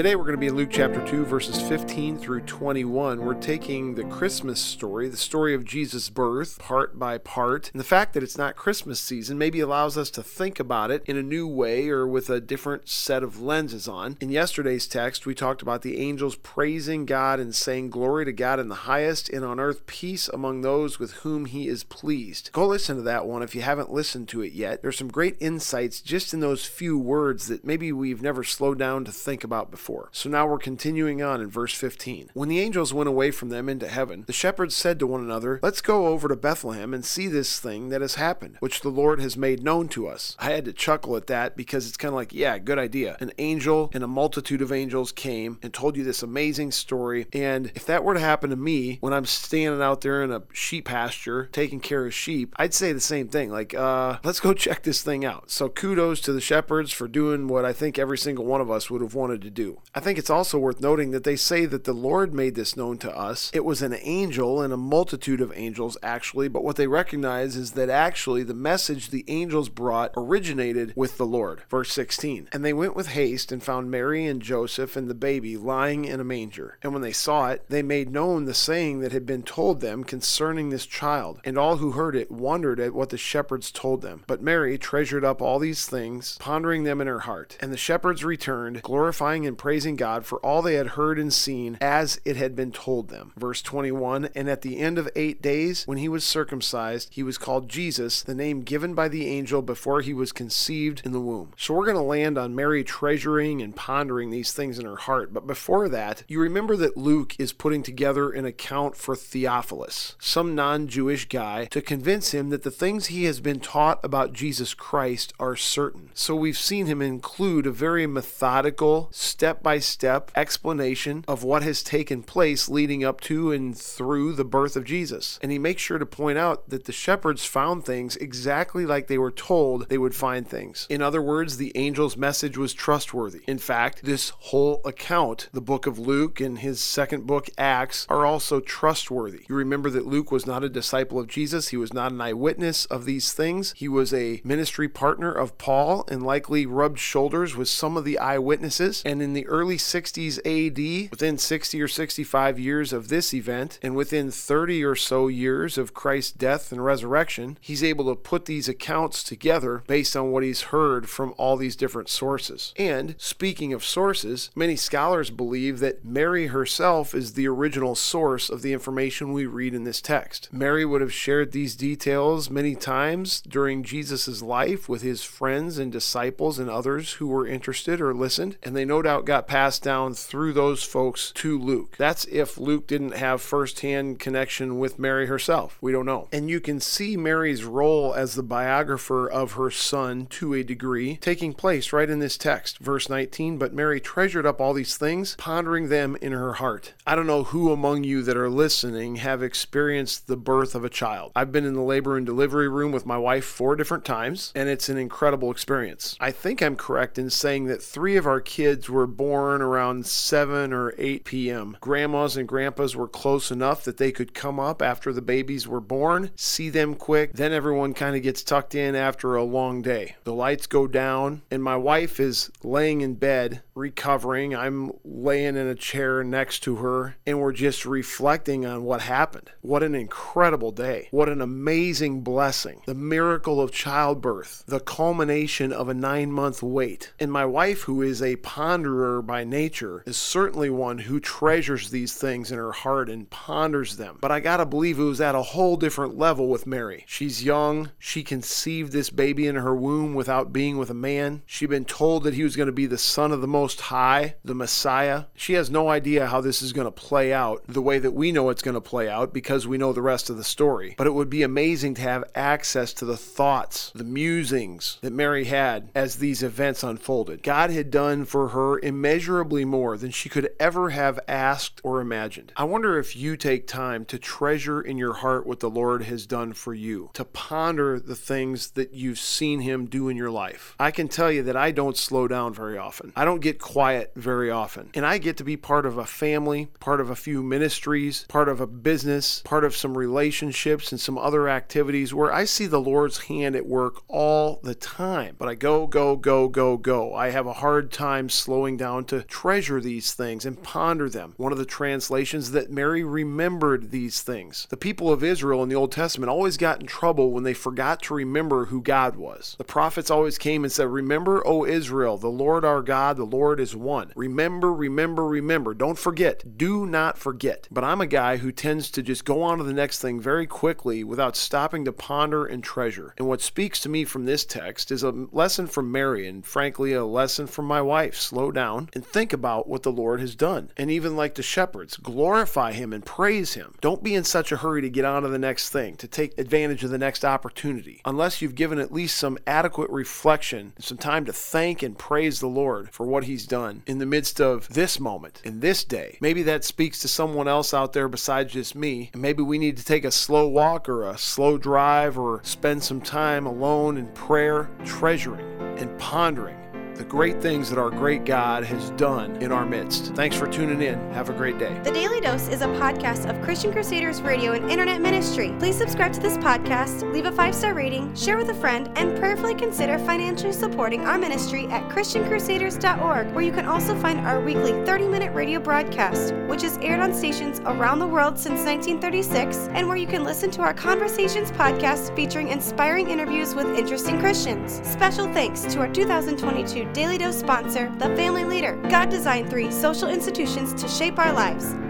Today we're going to be in Luke chapter 2, verses 15 through 21. We're taking the Christmas story, the story of Jesus' birth, part by part. And the fact that it's not Christmas season maybe allows us to think about it in a new way or with a different set of lenses on. In yesterday's text, we talked about the angels praising God and saying, Glory to God in the highest, and on earth peace among those with whom he is pleased. Go listen to that one if you haven't listened to it yet. There's some great insights just in those few words that maybe we've never slowed down to think about before. So now we're continuing on in verse 15. When the angels went away from them into heaven, the shepherds said to one another, Let's go over to Bethlehem and see this thing that has happened, which the Lord has made known to us. I had to chuckle at that because it's kind of like, yeah, good idea. An angel and a multitude of angels came and told you this amazing story. And if that were to happen to me when I'm standing out there in a sheep pasture taking care of sheep, I'd say the same thing. Like, uh, let's go check this thing out. So kudos to the shepherds for doing what I think every single one of us would have wanted to do. I think it's also worth noting that they say that the Lord made this known to us. It was an angel and a multitude of angels, actually, but what they recognize is that actually the message the angels brought originated with the Lord. Verse 16 And they went with haste and found Mary and Joseph and the baby lying in a manger. And when they saw it, they made known the saying that had been told them concerning this child. And all who heard it wondered at what the shepherds told them. But Mary treasured up all these things, pondering them in her heart. And the shepherds returned, glorifying and praising God for all they had heard and seen as it had been told them. Verse 21 And at the end of eight days, when he was circumcised, he was called Jesus, the name given by the angel before he was conceived in the womb. So we're going to land on Mary treasuring and pondering these things in her heart. But before that, you remember that Luke is putting together an account for Theophilus, some non Jewish guy, to convince him that the things he has been taught about Jesus Christ are certain. So we've seen him include a very methodical, step by step explanation of what has taken place leading up to and through the birth of Jesus. And he makes sure to point out that the shepherds found things exactly like they were told they would find things. In other words, the angel's message was trustworthy. In fact, this whole account, the book of Luke and his second book, Acts, are also trustworthy. You remember that Luke was not a disciple of Jesus, he was not an eyewitness of these things. He was a ministry partner of Paul and likely rubbed shoulders with some of the eyewitnesses. And in the early 60s AD, within 60 or 65 years of this event, and within 30 or so years of Christ's death and resurrection, he's able to put these accounts together based on what he's heard from all these different sources. And speaking of sources, many scholars believe that Mary herself is the original source of the information we read in this text. Mary would have shared these details many times during Jesus' life with his friends and disciples and others who were interested or listened, and they no doubt got passed down through those folks to Luke. That's if Luke didn't have firsthand connection with Mary herself. We don't know. And you can see Mary's role as the biographer of her son to a degree taking place right in this text, verse 19. But Mary treasured up all these things, pondering them in her heart. I don't know who among you that are listening have experienced the birth of a child. I've been in the labor and delivery room with my wife four different times, and it's an incredible experience. I think I'm correct in saying that three of our kids were born around 7 or 8 p.m. Grandmas and grandpas were close enough that they could come up after the babies were born, see them quick, then everyone kind of gets tucked in after a long day. The lights go down, and my wife is laying in bed recovering. I'm laying in a chair next to her, and we're just reflecting on what happened. What an incredible day. What an amazing blessing. The miracle of childbirth, the culmination of a nine month wait. And my wife, who is a ponderer by nature, is certainly one who treasures these things in her heart and ponders them. But I gotta believe it was at a whole different level with Mary. She's young. She conceived this baby in her womb without being with a man. She'd been told that he was going to be the son of the Most High, the Messiah. She has no idea how this is going to play out the way that we know it's going to play out because we know the rest of the story. But it would be amazing to have access to the thoughts, the musings that Mary had as these events unfolded. God had done for her immeasurably more than she could ever have asked or imagined. I wonder if you take time to treasure in your heart what the Lord has done for you, to ponder the things that you've seen Him do in your life. I can tell you that I don't slow down very often. I don't get quiet very often. And I get to be part of a family, part of a few ministries, part of a business, part of some relationships and some other activities where I see the Lord's hand at work all the time. But I go, go, go, go, go. I have a hard time slowing down to treasure these things and ponder them. One of the translations that Mary remembered these things. The people of Israel in the Old Testament always got in trouble when they forgot to remember who God was. The prophets always came and said, Remember, O Israel, the Lord our God, the Lord is one. Remember, remember, remember. Don't forget. Do not forget. But I'm a guy who tends to just go on to the next thing very quickly without stopping to ponder and treasure. And what speaks to me from this text is a lesson from Mary and frankly a lesson from my wife. Slow down and think about what the Lord has done. And even like the shepherds, glorify him and praise him. Don't be in such a hurry to get on to the next thing, to take advantage of the next opportunity, unless you've given at least some adequate reflection, some time to thank and praise the Lord for what he's done in the midst of this moment, in this day. Maybe that speaks to someone else out there besides just me. And maybe we need to take a slow walk or a slow drive or spend some time alone in prayer, treasuring and pondering the great things that our great God has done in our midst. Thanks for tuning in. Have a great day. The Daily Dose is a podcast of Christian Crusaders Radio and Internet Ministry. Please subscribe to this podcast, leave a five star rating, share with a friend, and prayerfully consider financially supporting our ministry at ChristianCrusaders.org, where you can also find our weekly 30 minute radio broadcast, which is aired on stations around the world since 1936, and where you can listen to our Conversations podcast featuring inspiring interviews with interesting Christians. Special thanks to our 2022 Daily Dose sponsor, The Family Leader. God designed three social institutions to shape our lives